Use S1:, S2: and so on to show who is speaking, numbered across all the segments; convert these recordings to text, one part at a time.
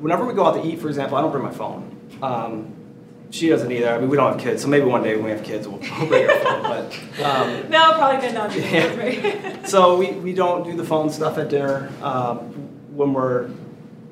S1: whenever we go out to eat, for example, I don't bring my phone. Um, she doesn't either. I mean, we don't have kids, so maybe one day when we have kids, we'll, we'll bring our phone. But um,
S2: No, probably not.
S1: Yeah. so we, we don't do the phone stuff at dinner. Um, when we're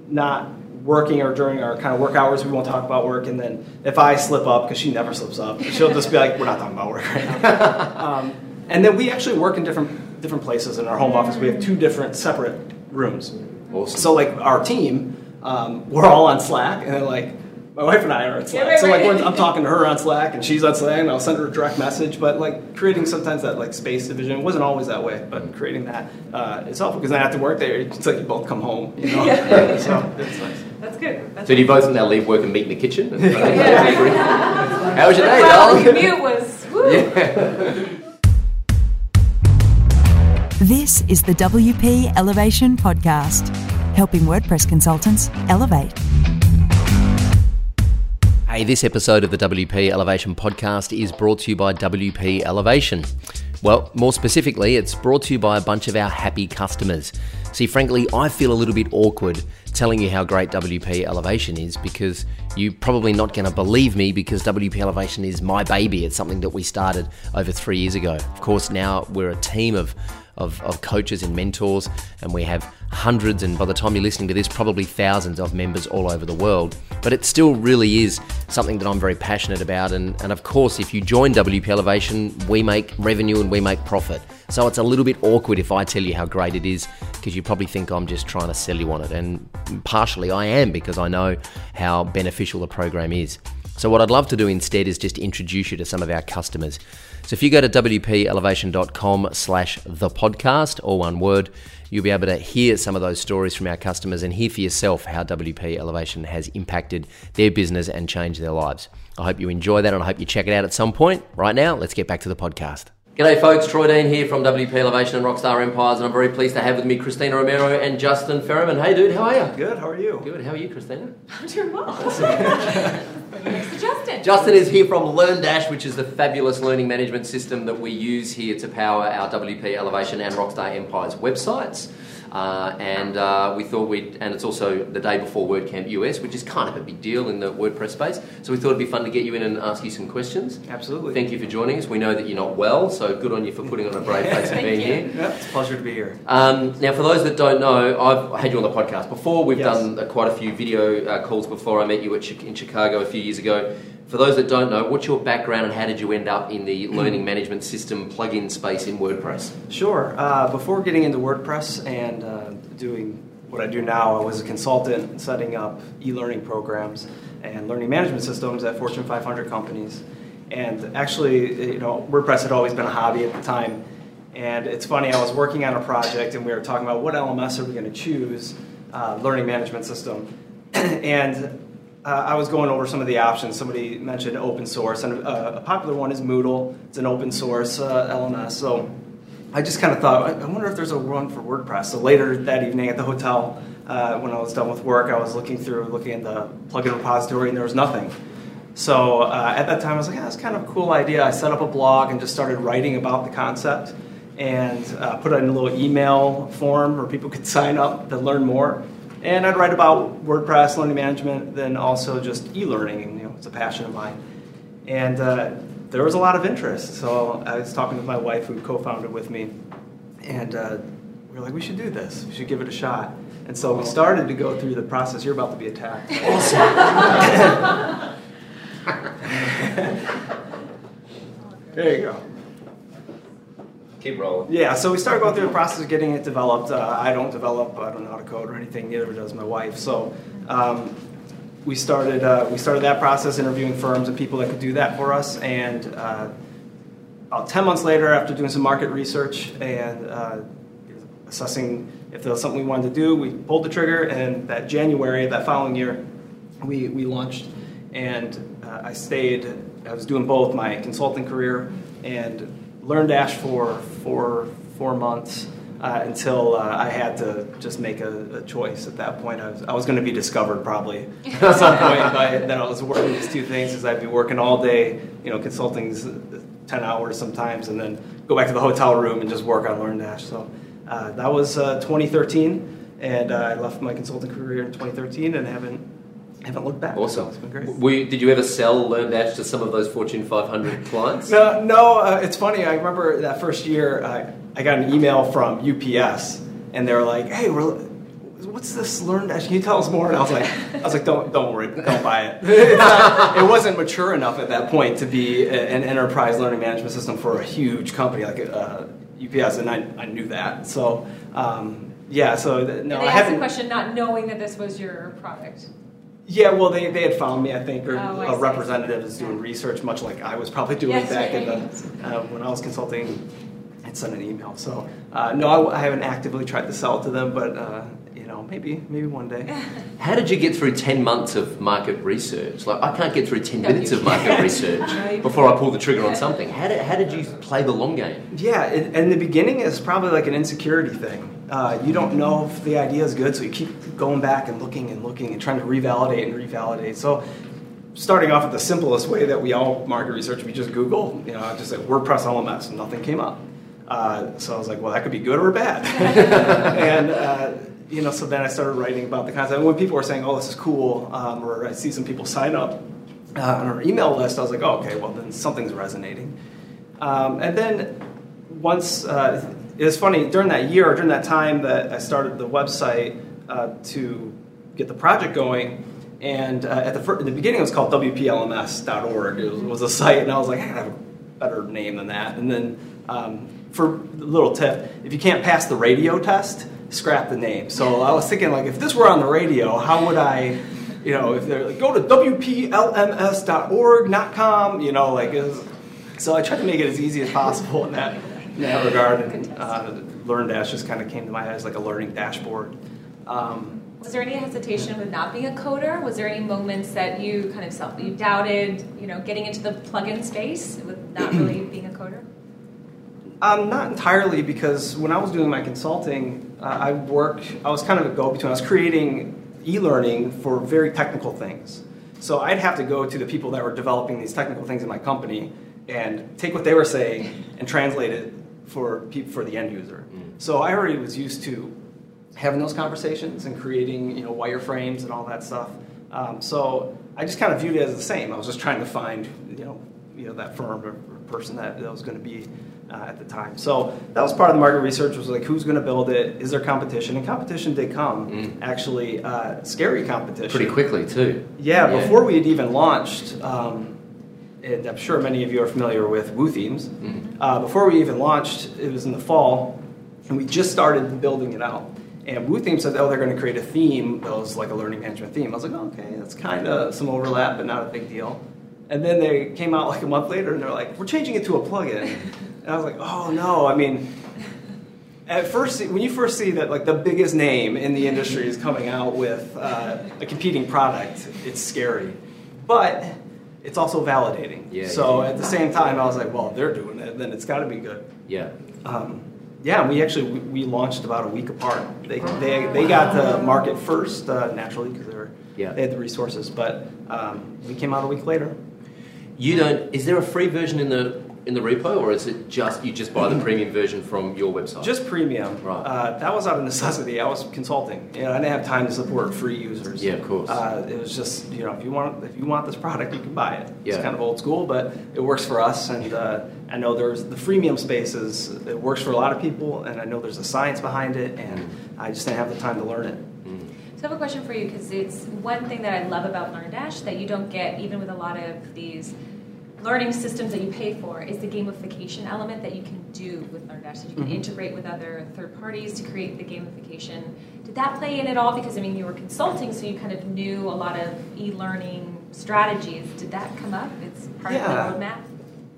S1: not working or during our kind of work hours, we won't talk about work. And then if I slip up, because she never slips up, she'll just be like, "We're not talking about work right now." um, and then we actually work in different different places in our home office. We have two different separate rooms.
S3: Awesome.
S1: So like our team, um, we're all on Slack, and then like my wife and I are on Slack.
S2: right,
S1: so like
S2: right.
S1: I'm talking to her on Slack, and she's on Slack, and I'll send her a direct message. But like creating sometimes that like space division it wasn't always that way, but creating that uh, is helpful because then after work there, it's like you both come home, you know.
S2: Yeah.
S1: so it's nice.
S2: That's good. That's
S3: So do you both now leave work and meet in the kitchen?
S2: Yeah.
S3: How was your day,
S2: well, the
S3: darling?
S2: commute was. Woo.
S3: Yeah.
S4: This is the WP Elevation Podcast, helping WordPress consultants elevate.
S3: Hey, this episode of the WP Elevation podcast is brought to you by WP Elevation. Well, more specifically, it's brought to you by a bunch of our happy customers. See, frankly, I feel a little bit awkward telling you how great WP Elevation is because you're probably not going to believe me because WP Elevation is my baby. It's something that we started over three years ago. Of course, now we're a team of of, of coaches and mentors, and we have hundreds, and by the time you're listening to this, probably thousands of members all over the world. But it still really is something that I'm very passionate about. And, and of course, if you join WP Elevation, we make revenue and we make profit. So it's a little bit awkward if I tell you how great it is, because you probably think I'm just trying to sell you on it. And partially I am, because I know how beneficial the program is. So, what I'd love to do instead is just introduce you to some of our customers. So, if you go to wpelevation.com slash the podcast, or one word, you'll be able to hear some of those stories from our customers and hear for yourself how WP Elevation has impacted their business and changed their lives. I hope you enjoy that and I hope you check it out at some point. Right now, let's get back to the podcast. G'day, folks. Troy Dean here from WP Elevation and Rockstar Empires, and I'm very pleased to have with me Christina Romero and Justin Ferriman. Hey, dude, how are you?
S1: Good. How are you?
S3: Good. How are you, Christina?
S2: I'm doing well. Next to Justin.
S3: Justin is here from LearnDash, which is the fabulous learning management system that we use here to power our WP Elevation and Rockstar Empires websites. Uh, and uh, we thought we'd, and it's also the day before WordCamp US, which is kind of a big deal in the WordPress space. So we thought it'd be fun to get you in and ask you some questions.
S1: Absolutely.
S3: Thank you for joining us. We know that you're not well, so good on you for putting on a brave face and being
S2: you.
S3: here.
S1: Yeah, it's a pleasure to be here.
S3: Um, now, for those that don't know, I've had you on the podcast before. We've
S1: Yes.
S3: done uh, quite a few video uh, calls before. I met you at Chi- in Chicago a few years ago. For those that don't know, what's your background and how did you end up in the learning management system plugin space in WordPress?
S1: Sure. Uh, before getting into WordPress and uh, doing what I do now, I was a consultant setting up e-learning programs and learning management systems at Fortune 500 companies. And actually, you know, WordPress had always been a hobby at the time. And it's funny, I was working on a project and we were talking about what LMS are we going to choose, uh, learning management system. and uh, I was going over some of the options. Somebody mentioned open source, and uh, a popular one is Moodle. It's an open source uh, LMS. So I just kind of thought, I wonder if there's a one for WordPress. So later that evening at the hotel, uh, when I was done with work, I was looking through, looking at the plugin repository, and there was nothing. So uh, at that time, I was like, yeah, that's kind of a cool idea. I set up a blog and just started writing about the concept and uh, put it in a little email form where people could sign up to learn more. And I'd write about WordPress, learning management, then also just e-learning. And, you know, it's a passion of mine. And uh, there was a lot of interest. So I was talking with my wife, who co-founded with me, and uh, we were like, we should do this. We should give it a shot. And so we started to go through the process. You're about to be attacked. there you go.
S3: Keep rolling.
S1: Yeah, so we started going through the process of getting it developed. Uh, I don't develop, I don't know how to code or anything. Neither does my wife. So um, we started uh, we started that process, interviewing firms and people that could do that for us. And uh, about ten months later, after doing some market research and uh, assessing if there was something we wanted to do, we pulled the trigger. And that January, that following year, we we launched. And uh, I stayed. I was doing both my consulting career and LearnDash for for four months uh, until uh, I had to just make a, a choice. At that point, I was, I was going to be discovered probably at some point by, that I was working these two things. Is I'd be working all day, you know, consulting's ten hours sometimes, and then go back to the hotel room and just work on LearnDash. So uh, that was uh, 2013. and uh, I left my consulting career in 2013 and haven't haven't looked back.
S3: Awesome.
S1: It's been great.
S3: Were you, did you ever sell LearnDash to some of those Fortune 500 clients?
S1: No, no. Uh, it's funny. I remember that first year, uh, I got an email from UPS, and they were like, "Hey, we're, what's this LearnDash? Can you tell us more?" And I was like, "I was like, don't, don't worry, don't buy it. Not- it wasn't mature enough at that point to be a- an enterprise learning management system for a huge company like uh, UPS, and I, I knew that. So, um, yeah. So th- no,
S2: and they
S1: I
S2: asked the
S1: haven't.
S2: question not knowing that this was your product.
S1: Yeah, well, they, they had found me, I think, or
S2: Oh, I
S1: a
S2: see.
S1: representative is doing
S2: Yeah.
S1: research, much like I was probably doing
S2: Yes,
S1: back in the, uh, when I was consulting and sent an email. So, uh, no, I, I haven't actively tried to sell to them, but, uh, you know, maybe maybe one day.
S3: How did you get through 10 months of market research? Like, I can't get through 10
S2: No,
S3: minutes of market research before I pull the trigger on something. How did, how did you play the long game?
S1: Yeah, it, in the beginning, it's probably like an insecurity thing. Uh, you don't know if the idea is good, so you keep going back and looking and looking and trying to revalidate and revalidate. So, starting off with the simplest way that we all market research, we just Google, you know, just like WordPress LMS, and nothing came up. Uh, so I was like, well, that could be good or bad. and uh, you know, so then I started writing about the concept. And when people were saying, "Oh, this is cool," um, or I see some people sign up uh, on our email list, I was like, oh, "Okay, well, then something's resonating." Um, and then once uh, it was funny during that year, or during that time that I started the website uh, to get the project going. And uh, at the fir- in the beginning, it was called WPLMS.org. It was, was a site, and I was like, I have a better name than that. And then, um, for a little tip, if you can't pass the radio test, scrap the name. So I was thinking, like, if this were on the radio, how would I, you know, if they're like, go to WPLMS.org, not com, you know, like, was, so I tried to make it as easy as possible in that, in that regard. And uh, LearnDash just kind of came to my head as like a learning dashboard. Um,
S2: Was there any hesitation with not being a coder? Was there any moments that you kind of self you doubted, you know, getting into the plugin space with not really being a coder?
S1: Um, not entirely, because when I was doing my consulting, uh, I worked, I was kind of a go between. I was creating e learning for very technical things. So I'd have to go to the people that were developing these technical things in my company and take what they were saying and translate it for, for the end user. So I already was used to having those conversations and creating you know wireframes and all that stuff. Um, so I just kind of viewed it as the same. I was just trying to find you know you know that firm or, person that, that was going to be uh, at the time. So that was part of the market research was like who's going to build it? Is there competition? And competition did come.
S3: Mm.
S1: Actually, uh, scary competition.
S3: Pretty quickly, too.
S1: Yeah, before we had even launched, um, and I'm sure many of you are familiar with Woo Themes.
S3: Mhm.
S1: Uh, before we even launched, it was in the fall, and we just started building it out. And Woo Theme said, oh, they're going to create a theme that was like a learning management theme. I was like, oh, okay, that's kind of some overlap, but not a big deal. And then they came out like a month later, and they're like, we're changing it to a plugin. and I was like, oh no, I mean, at first, when you first see that like the biggest name in the industry is coming out with uh, a competing product, it's scary, but it's also validating.
S3: Yeah,
S1: so
S3: yeah.
S1: at the same time, I was like, well, they're doing it, then it's got to be good.
S3: Yeah.
S1: Um, yeah, we actually we, we launched about a week apart. They they, they got the market first uh, naturally because they were
S3: Yeah.
S1: they had the resources, but um, we came out a week later.
S3: You don't. Is there a free version in the in the repo, or is it just you just buy the premium version from your website?
S1: Just premium.
S3: Right.
S1: Uh, that was out of necessity. I was consulting. You know, I didn't have time to support free users.
S3: Yeah, of course.
S1: Uh, it was just you know if you want if you want this product, you can buy it. It's kind of old school, but it works for us. And uh, I know there's the freemium space is it works for a lot of people, and I know there's a science behind it, and I just didn't have the time to learn it.
S2: So I have a question for you because it's one thing that I love about LearnDash that you don't get even with a lot of these learning systems that you pay for is the gamification element that you can do with LearnDash. So you can
S1: Mhm.
S2: integrate with other third parties to create the gamification. Did that play in at all? Because I mean, you were consulting, so you kind of knew a lot of e-learning strategies. Did that come up? It's part
S1: Yeah.
S2: of the roadmap.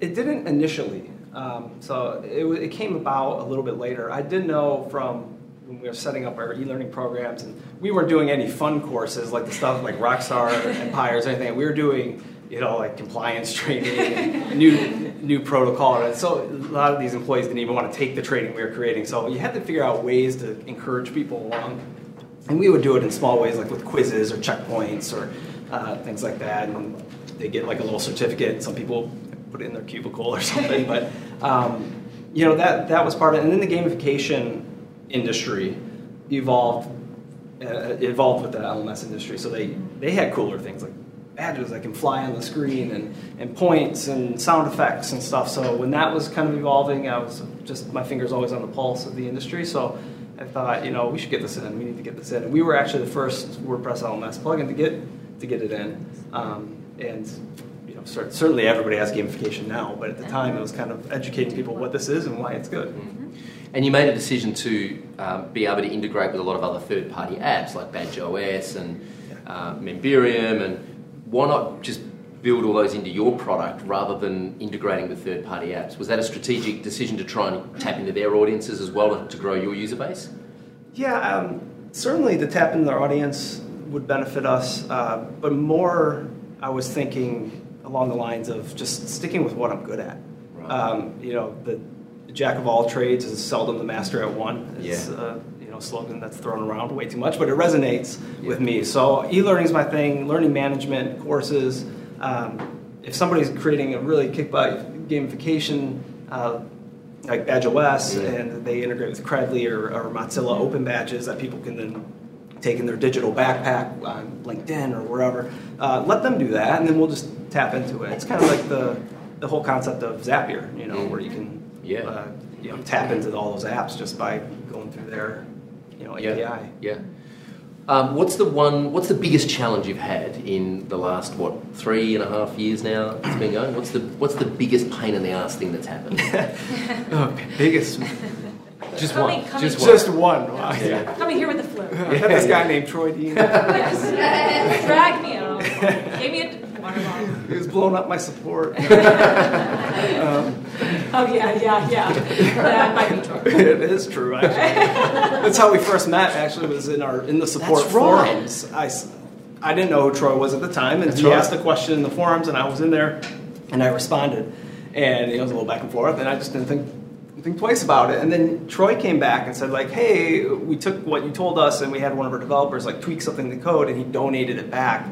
S1: It didn't initially. Um, so it, it came about a little bit later. I did know from when we were setting up our e-learning programs, and we weren't doing any fun courses like the stuff like Rockstar Empires or anything. We were doing, you know, like compliance training, new new protocol. And so a lot of these employees didn't even want to take the training we were creating. So you had to figure out ways to encourage people along. And we would do it in small ways, like with quizzes or checkpoints or uh, things like that. And they get like a little certificate. Some people put it in their cubicle or something. but um, you know that that was part of it. And then the gamification industry evolved uh, involved with the LMS industry, so they they had cooler things like badges that can fly on the screen and, and points and sound effects and stuff. So when that was kind of evolving, I was just my fingers always on the pulse of the industry. So I thought, you know, we should get this in. We need to get this in. And we were actually the first WordPress LMS plugin to get to get it in. Um, and you know, certainly everybody has gamification now, but at the time it was kind of educating people what this is and why it's good. Mm-hmm.
S3: And you made a decision to um, be able to integrate with a lot of other third-party apps like BadgeOS and uh, Memberium, and why not just build all those into your product rather than integrating with third-party apps? Was that a strategic decision to try and tap into their audiences as well to grow your user base?
S1: Yeah, um, certainly to tap into their audience would benefit us, uh, but more I was thinking along the lines of just sticking with what I'm good at. Right. Um, you know, the jack of all trades is seldom the master at one. It's yeah. uh, you know slogan that's thrown around way too much, but it resonates yeah. with me. So e-learning is my thing. Learning management courses. Um, if somebody's creating a really kick butt gamification. Uh, like BadgeOS, yeah. and they integrate with Credly or, or Mozilla Open Badges that people can then take in their digital backpack on LinkedIn or wherever. Uh, let them do that, and then we'll just tap into it. It's kind of like the the whole concept of Zapier, you know, where you can yeah. Uh, you know, tap into all those apps just by going through their, you know,
S3: yeah.
S1: API.
S3: Yeah. Um, what's the one? What's the biggest challenge you've had in the last what three and a half years now? It's been going. What's the What's the biggest pain in the ass thing that's happened?
S1: oh, biggest.
S3: Just coming,
S1: one.
S3: Coming just
S1: one. Just one.
S2: Wow. Yeah. Coming here with the flu.
S1: I had this guy named Troy Dean.
S2: yes. Drag me out. Gave me a
S1: he was blowing up my support. um,
S2: oh yeah, yeah, yeah. That might be true.
S1: it is true, actually. That's how we first met. Actually, was in our in the support That's forums. Right. I, I didn't know who Troy was at the time, and That's he right. asked a question in the forums, and I was in there, and I responded, and it was a little back and forth, and I just didn't think think twice about it. And then Troy came back and said, like, hey, we took what you told us and we had one of our developers like tweak something in the code and he donated it back.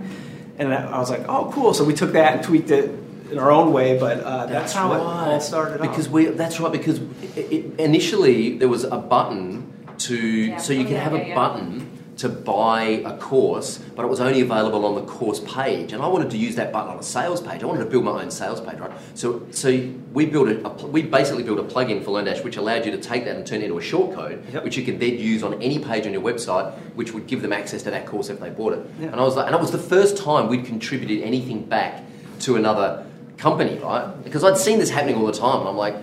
S1: And I was like, oh, cool. So we took that and tweaked it in our own way, but uh, that's, that's, how right. it all started.
S3: Because we that's right. Because it, it, initially there was a button to yeah. so you can have a button to buy a course, but it was only available on the course page. And I wanted to use that button on a sales page. I wanted to build my own sales page, right? So, so we built a, a we basically built a plugin for LearnDash which allowed you to take that and turn it into a shortcode, yep. which you can then use on any page on your website, which would give them access to that course if they bought it. And I was like, and it was the first time we'd contributed anything back to another company, right? Because I'd seen this happening all the time, and I'm like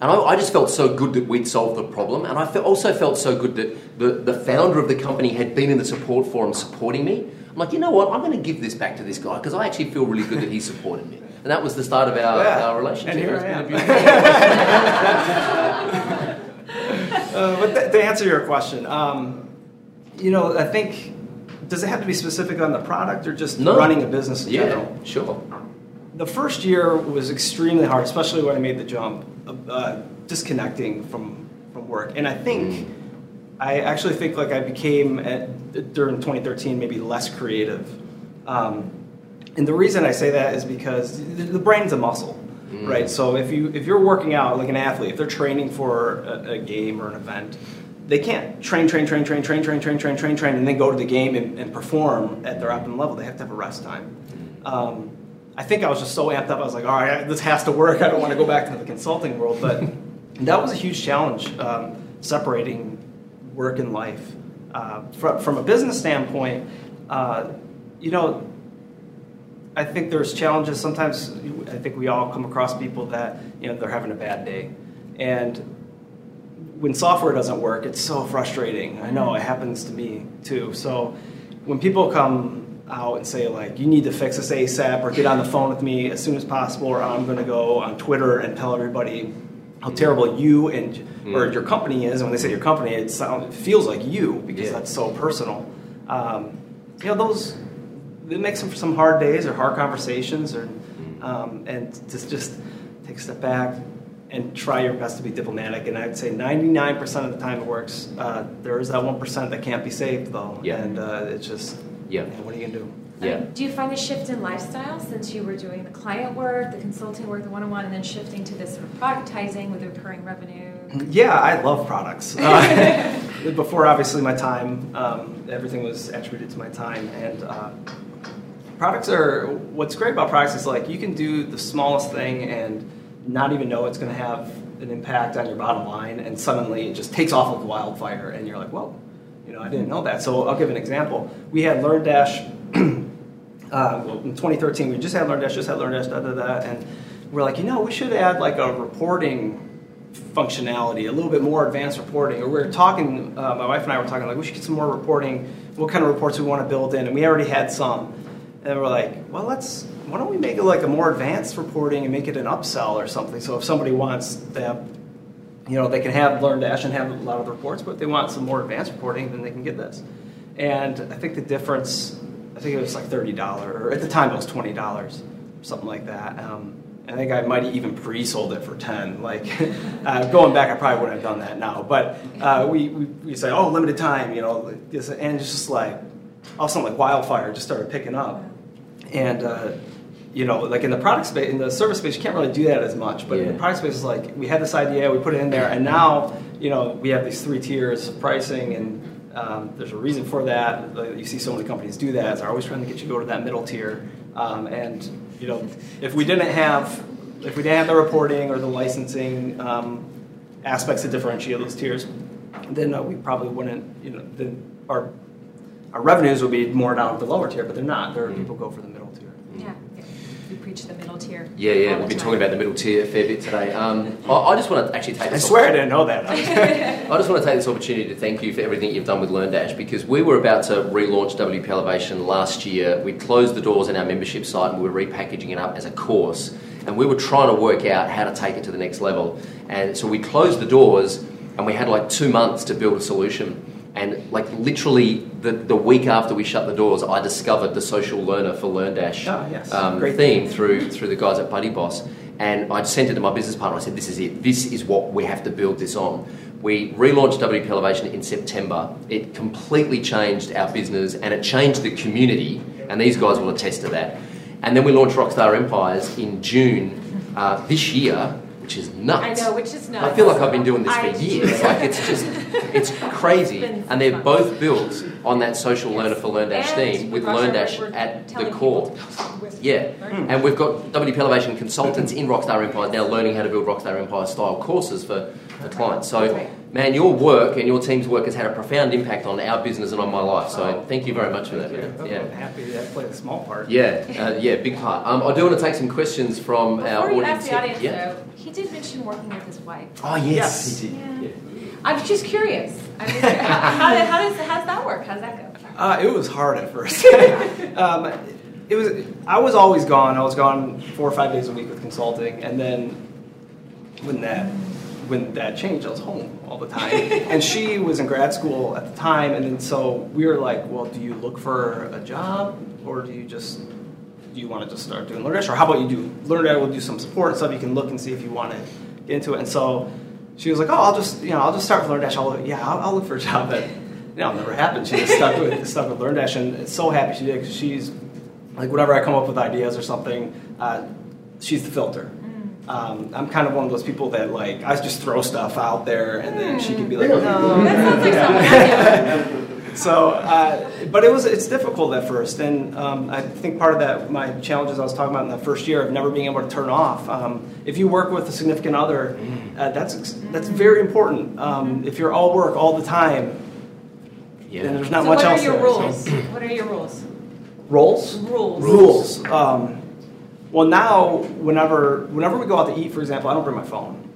S3: and I, I, just felt so good that we'd solved the problem. And I fe- also felt so good that the, the founder of the company had been in the support forum supporting me. I'm like, you know what? I'm going to give this back to this guy because I actually feel really good that he supported me. And that was the start of our, yeah. our relationship.
S1: And here I am. uh, but th- to answer your question, um, you know, I think, does it have to be specific on the product or just no. running a business in
S3: yeah,
S1: general?
S3: sure.
S1: The first year was extremely hard, especially when I made the jump uh, disconnecting from from work. And I think mm. I actually think like I became at, during 2013 maybe less creative. Um, and the reason I say that is because the, the brain's a muscle, mm. right? So if you if you're working out like an athlete, if they're training for a, a game or an event, they can't train, train, train, train, train, train, train, train, train, train, and then go to the game and, and perform at their optimum level. They have to have a rest time. Um, I think I was just so amped up. I was like, all right, this has to work. I don't want to go back to the consulting world. But that was a huge challenge, um, separating work and life. Uh, from, from a business standpoint, uh, you know, I think there's challenges. Sometimes I think we all come across people that, you know, they're having a bad day. And when software doesn't work, it's so frustrating. I know it happens to me too. So when people come out and say like you need to fix this asap or get on the phone with me as soon as possible or i'm going to go on twitter and tell everybody how terrible you and mm. or your company is and when they say your company it, sounds, it feels like you because yeah. that's so personal um, you know those it makes them for some hard days or hard conversations or mm. um, and just just take a step back and try your best to be diplomatic. And I'd say 99% of the time it works. Uh, there is that 1% that can't be saved, though.
S3: Yeah.
S1: And uh, it's just
S3: yeah.
S1: What are you gonna do?
S2: Yeah. Um, do you find a shift in lifestyle since you were doing the client work, the consulting work, the one-on-one, and then shifting to this sort of productizing with recurring revenue?
S1: Yeah, I love products. Uh, before obviously my time, um, everything was attributed to my time. And uh, products are, what's great about products is like you can do the smallest thing and not even know it's going to have an impact on your bottom line, and suddenly it just takes off like wildfire, and you're like, whoa, you know, I didn't know that. So I'll give an example. We had LearnDash. Uh, well, in 2013, we just had LearnDash, just had LearnDash, da da da, and we're like, you know, we should add like a reporting functionality, a little bit more advanced reporting. Or we were talking, uh, my wife and I were talking like we should get some more reporting. What kind of reports we want to build in, and we already had some. And we're like, well, let's why don't we make it like a more advanced reporting and make it an upsell or something? So if somebody wants to have, you know, they can have LearnDash and have a lot of the reports, but if they want some more advanced reporting, then they can get this. And I think the difference I think it was like thirty dollars, or at the time it was twenty dollars, something like that. Um, I think I might have even pre-sold it for ten. Like uh, going back, I probably wouldn't have done that now. But uh, we, we we say, oh, limited time, you know, and it's just like all of a sudden like wildfire just started picking up, and. Uh, you know, like in the product space, in the service space, you can't really do that as much. But yeah. in the product space, it's like we had this idea, we put it in there, and now, you know, we have these three tiers of pricing, and um, there's a reason for that. You see so many companies do that. They're always trying to get you to go to that middle tier. Um, and you know, if we didn't have if we didn't have the reporting or the licensing um, aspects to differentiate those tiers, then uh, we probably wouldn't. You know, then our our revenues would be more down at the lower tier, but they're not. There are mm-hmm. people go for the middle
S2: preach the middle tier.
S3: Yeah, yeah, we've been talking about the middle tier a fair bit today. Um, I, I, just want to actually take.
S1: I swear I didn't know that.
S3: I just want to take this opportunity to thank you for everything you've done with LearnDash because we were about to relaunch WP Elevation last year. We closed the doors in our membership site and we were repackaging it up as a course, and we were trying to work out how to take it to the next level. And so we closed the doors, and we had like two months to build a solution. And like literally the, the week after we shut the doors, I discovered the social learner for LearnDash
S1: oh, yes.
S3: um, theme through through the guys at BuddyBoss. And I sent it to my business partner. I said, "This is it. This is what we have to build this on." We relaunched WP Elevation in September. It completely changed our business and it changed the community. And these guys will attest to that. And then we launched Rockstar Empires in June uh, this year which is nuts.
S2: I know, which is nuts.
S3: I feel like I've been doing this for years. like it's just, it's crazy. And they're both built on that social learner for LearnDash theme with LearnDash at the core. Yeah, and we've got WP Elevation consultants in Rockstar Empire now learning how to build Rockstar Empire style courses for, for clients. So, man, your work and your team's work has had a profound impact on our business and on my life. So, thank you very much for that, man.
S1: Yeah, I'm happy that played a small part.
S3: Yeah, uh, yeah, big part. Um, I do want to take some questions from
S2: Before
S3: our
S2: audience. Ask the audience yeah. though, he did mention working with his wife.
S3: Oh yes, yes. he did. Yeah. Yeah.
S2: I'm just curious. I'm just how, how, how, does how does that work? How does that go?
S1: Uh, it was hard at first. um, it was. I was always gone. I was gone four or five days a week with consulting, and then when that when that changed, I was home all the time. and she was in grad school at the time, and then so we were like, well, do you look for a job, or do you just do you want to just start doing LearnDash, or how about you do LearnDash? We'll do some support and stuff. You can look and see if you want to get into it. And so she was like, oh, I'll just you know I'll just start with LearnDash. I'll yeah, I'll, I'll look for a job that you know never happened. She just stuck with stuck with LearnDash, and so happy she did because she's like whenever I come up with ideas or something, uh, she's the filter. Mm. Um, I'm kind of one of those people that like I just throw stuff out there, and then she can be like,
S2: "No." That sounds like something
S1: so, uh, but it was it's difficult at first, and um, I think part of that my challenges I was talking about in the first year of never being able to turn off. Um, if you work with a significant other, uh, that's that's very important. Um, if you're all work all the time, yeah. then there's not
S2: so
S1: much
S2: else.
S1: What are
S2: your rules? what are your rules?
S1: Roles.
S2: Rules.
S1: Rules. Um, well, now whenever whenever we go out to eat, for example, I don't bring my phone.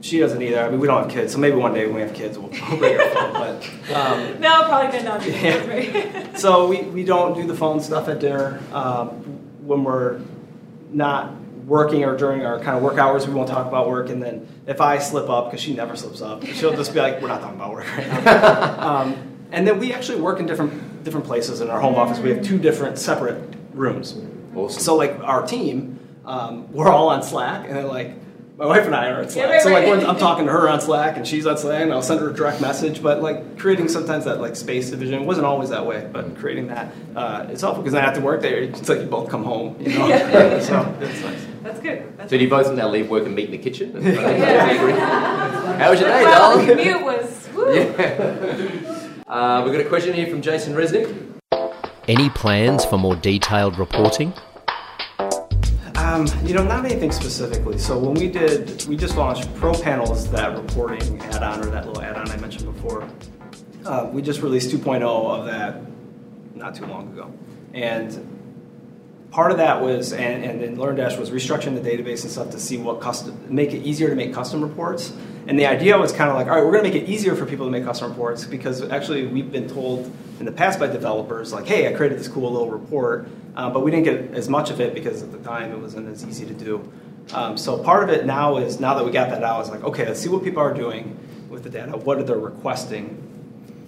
S1: She doesn't either. I mean, we don't have kids, so maybe one day when we have kids, we'll, bring our phone. But
S2: um, no, probably not. Yeah.
S1: so we, we don't do the phone stuff at dinner um, when we're not working or during our kind of work hours. We won't talk about work, and then if I slip up, because she never slips up, she'll just be like, "We're not talking about work right now." um, and then we actually work in different different places in our home office. We have two different separate rooms.
S3: Awesome.
S1: So like our team, um, we're all on Slack, and then like my wife and I are on Slack. Yeah, right, so like right. I'm talking to her on Slack and she's on Slack and I'll send her a direct message. But like creating sometimes that like space division wasn't always that way, but creating that uh, it's helpful because then after work there it's like you both come home. You know?
S2: yeah. so it's nice. That's good. That's
S3: so do you both now leave work and meet in the kitchen? yeah. How was your day, well,
S2: darling? The commute was woo.
S3: Yeah. Uh, we've got a question here from Jason Resnick. Any plans for more detailed reporting?
S1: Um, you know, not anything specifically. So when we did, we just launched Pro Panels, that reporting add-on or that little add-on I mentioned before. Uh, we just released 2.0 of that not too long ago, and part of that was and, and then LearnDash was restructuring the database and stuff to see what custom make it easier to make custom reports. And the idea was kind of like, all right, we're going to make it easier for people to make custom reports because actually we've been told in the past by developers like, hey, I created this cool little report, uh, but we didn't get as much of it because at the time it wasn't as easy to do. Um, so part of it now is now that we got that out, it's like, okay, let's see what people are doing with the data. What are they requesting?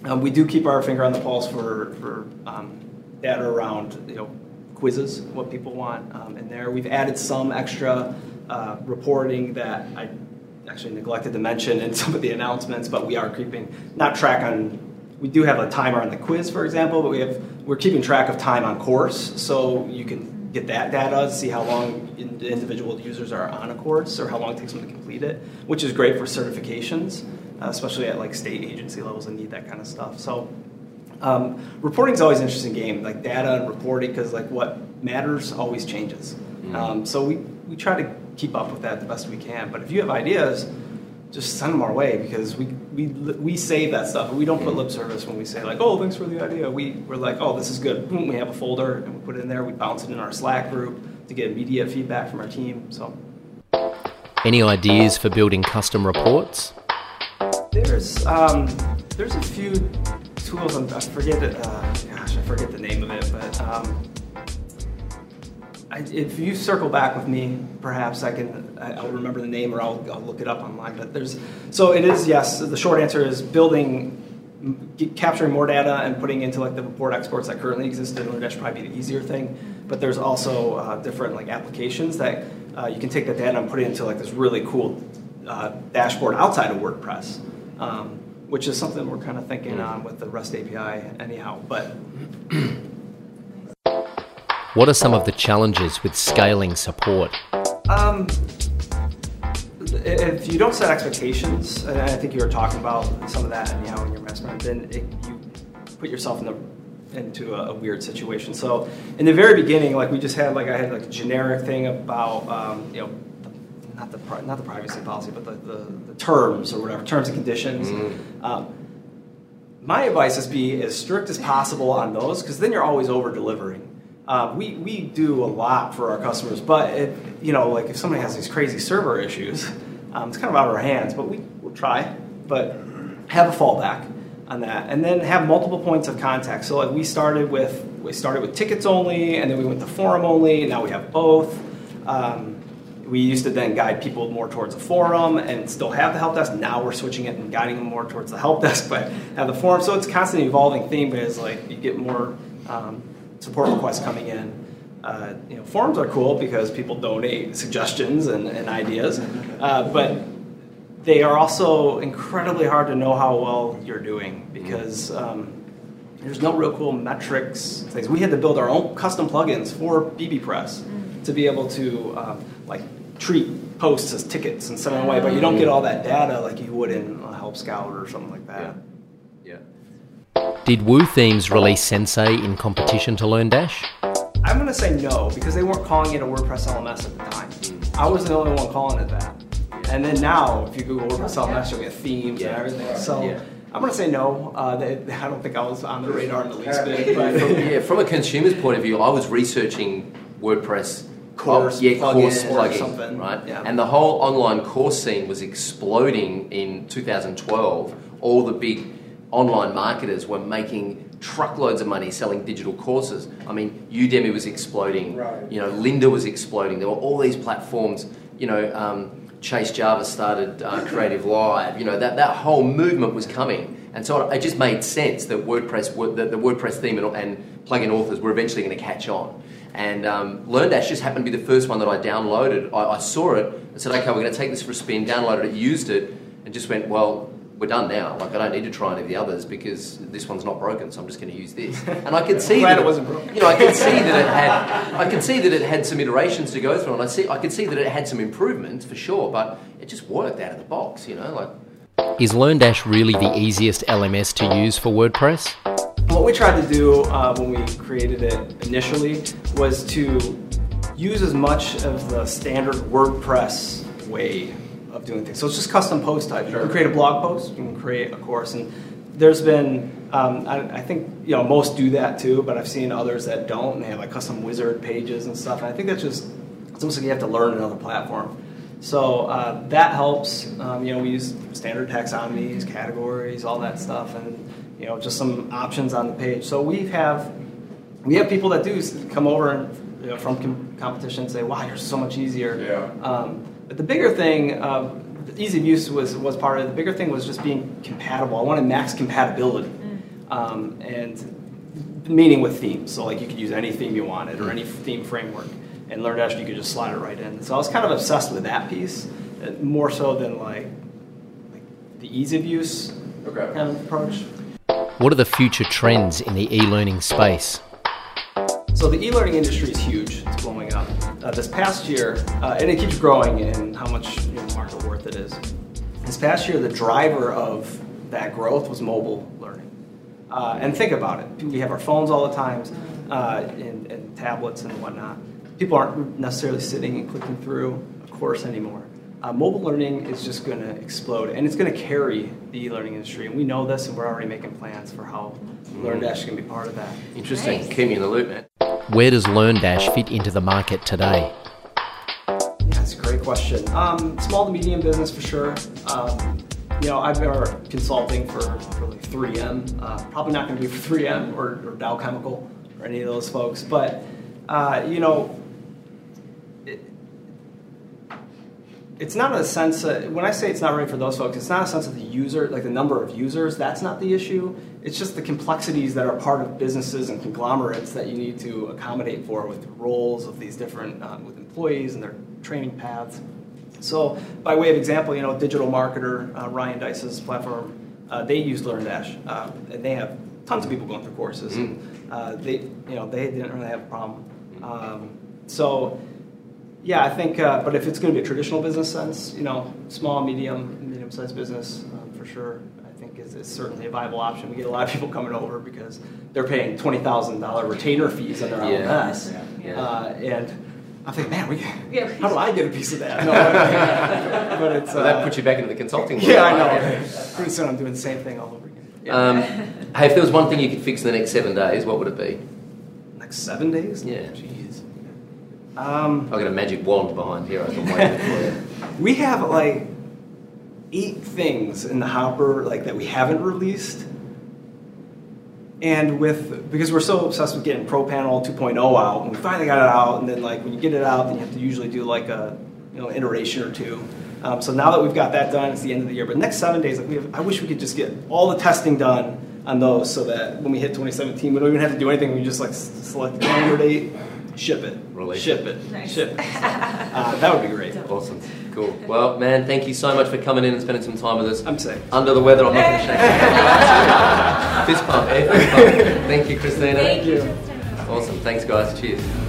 S1: Um, we do keep our finger on the pulse for for um, data around you know quizzes, what people want um, in there. We've added some extra uh, reporting that I actually neglected to mention in some of the announcements, but we are keeping not track on. We do have a timer on the quiz, for example, but we have we're keeping track of time on course, so you can get that data to see how long individual users are on a course or how long it takes them to complete it, which is great for certifications, uh, especially at like state agency levels and need that kind of stuff. So um, reporting is always an interesting game, like data and reporting, because like what matters always changes. Mm-hmm. Um, so we, we try to keep up with that the best we can. But if you have ideas, just send them our way because we, we, we save that stuff. We don't put lip service when we say like, oh, thanks for the idea. We, we're like, oh, this is good. Boom, we have a folder and we put it in there. We bounce it in our Slack group to get immediate feedback from our team. So,
S3: any ideas for building custom reports?
S1: There's um, there's a few tools. I forget it. Uh, gosh, I forget the name of it, but um, I, if you circle back with me, perhaps I can. I'll remember the name, or I'll, I'll look it up online. But there's so it is yes. The short answer is building capturing more data and putting into like the report exports that currently exist in LearnDash probably be the easier thing. But there's also uh, different like applications that uh, you can take the data and put it into like this really cool uh, dashboard outside of WordPress. Um, which is something we're kind of thinking mm. on with the REST API, anyhow. But
S3: what are some of the challenges with scaling support? Um,
S1: if you don't set expectations, and I think you were talking about some of that anyhow in your message, then it, you put yourself in the into a, a, weird situation. So in the very beginning, like we just had like I had like a generic thing about um, you know not the not the privacy policy, but the, the, the terms or whatever terms and conditions. Mm-hmm. Um, my advice is be as strict as possible on those because then you're always over delivering. Uh, we, we do a lot for our customers, but it, you know, like if somebody has these crazy server issues, um, it's kind of out of our hands. But we will try, but have a fallback on that, and then have multiple points of contact. So like we started with we started with tickets only, and then we went to forum only. And now we have both. Um, we used to then guide people more towards a forum and still have the help desk. Now we're switching it and guiding them more towards the help desk, but have the forum. So it's constantly evolving theme, but it's like you get more um, support requests coming in. Uh, you know, forums are cool because people donate suggestions and, and ideas, uh, but they are also incredibly hard to know how well you're doing because um, there's no real cool metrics things. We had to build our own custom plugins for bbPress to be able to um, like treat posts as tickets and send them away, but you don't get all that data like you would in Help Scout or something like that.
S3: Yeah. Yeah. Did Woo Themes release Sensei in competition to LearnDash?
S1: I'm going to say no because they weren't calling it a WordPress LMS at the time. I was the only one calling it that. And then now, if you Google WordPress LMS, you'll get themes yeah. and everything. So yeah. I'm going to say no. Uh, they, I don't think I was on the radar in the least bit. But
S3: from, yeah, from a consumer's point of view, I was researching WordPress
S1: course,
S3: oh, yeah, course plugin, something. right? Yeah. And the whole online course scene was exploding in 2012. All the big online marketers were making truckloads of money selling digital courses. I mean, Udemy was exploding. Right. You know, Lynda was exploding. There were all these platforms. You know, um, Chase Jarvis started uh, Creative Live. You know, that that whole movement was coming. And so it just made sense that WordPress, that the WordPress theme and, and plugin authors were eventually going to catch on. And um, LearnDash just happened to be the first one that I downloaded. I, I saw it and said, okay, we're going to take this for a spin, downloaded it, used it, and just went, well, we're done now. Like I don't need to try any of the others because this one's not broken, so I'm just going to use this. And I could see
S1: that
S3: it
S1: wasn't broken.
S3: You know, I could see that it had. I could see that it had some iterations to go through, and I see. I could see that it had some improvements for sure, but it just worked out of the box. You know, like. Is LearnDash really the easiest LMS to use for WordPress?
S1: What we tried to do uh, when we created it initially was to use as much of the standard WordPress way of doing things. So it's just custom post type. You can create a blog post, you can create a course, and there's been um, I, I, think you know most do that too, but I've seen others that don't, and they have like custom wizard pages and stuff. And I think that's just it's almost like you have to learn another platform. So uh, that helps. Um, you know, we use standard taxonomies, categories, all that stuff, and you know, just some options on the page. So we have we have people that do come over and you know, from com- competition and say, "Wow, you're so much easier."
S5: Yeah. Um,
S1: but the bigger thing, uh, ease of use was was part of it. The bigger thing was just being compatible. I wanted max compatibility, mm. um, and meaning with themes. So like you could use any theme you wanted or any theme framework and LearnDash, you could just slide it right in. So I was kind of obsessed with that piece, uh, more so than like, like the ease of use okay. kind of approach.
S3: What are the future trends in the e-learning space?
S1: So the e-learning industry is huge. It's blowing up. Uh, this past year, uh, and it keeps growing in how much you know, market worth it is. This past year, the driver of that growth was mobile learning. Uh, and think about it. We have our phones all the time, uh, and, and tablets and whatnot people aren't necessarily sitting and clicking through a course anymore. Uh, mobile learning is just going to explode, and it's going to carry the e-learning industry. And we know this, and we're already making plans for how mm. LearnDash can be part of that.
S3: Interesting. Nice. Keep me in the loop, man. Where does LearnDash fit into the market today?
S1: That's a great question. Um, small to medium business for sure. Um, you know, I've been consulting for, for like 3M. Uh, probably not going to be for 3M or, or Dow Chemical or any of those folks, but uh, you know, it's not a sense of, when I say it's not right for those folks, it's not a sense of the user, like the number of users, that's not the issue. It's just the complexities that are part of businesses and conglomerates that you need to accommodate for with roles of these different, um, with employees and their training paths. So, by way of example, you know, digital marketer uh, Ryan Deiss's platform, uh, they use LearnDash, uh, and they have tons of people going through courses. Mm. And, uh, they, you know, they didn't really have a problem. Um, so, yeah, I think, uh, but if it's going to be a traditional business sense, you know, small, medium, medium-sized business, um, for sure, I think is, is, certainly a viable option. We get a lot of people coming over because they're paying twenty thousand dollar retainer fees on their yeah. LMS, yeah. yeah. Uh, and I'm thinking, man, we, yeah, how do I get a piece of that? No,
S3: but it's well, that uh, puts you back into the consulting world.
S1: Yeah, I know. Pretty soon, I'm doing the same thing all over again.
S3: Yeah. Um, hey, if there was one thing you could fix in the next seven days, what would it be?
S1: Next seven days?
S3: Yeah. Jeez. Um, I've got a magic wand behind here. I can for you.
S1: We have like eight things in the hopper like that we haven't released. And with because we're so obsessed with getting ProPanel 2.0 out, and we finally got it out, and then like when you get it out, then you have to usually do like a you know iteration or two. Um, so now that we've got that done, it's the end of the year. But next seven days, like we have, I wish we could just get all the testing done on those, so that when we hit 2017, we don't even have to do anything. We just like select the calendar date, ship it, ship it, nice. ship it. uh, that would be great.
S3: Awesome, cool. Well, man, thank you so much for coming in and spending some time with us.
S1: I'm safe.
S3: Under the weather, I'm not going to shake your Fist pump, eh? Fist pump. Thank you, Christina.
S2: Thank you.
S3: Awesome. Thanks, guys. Cheers.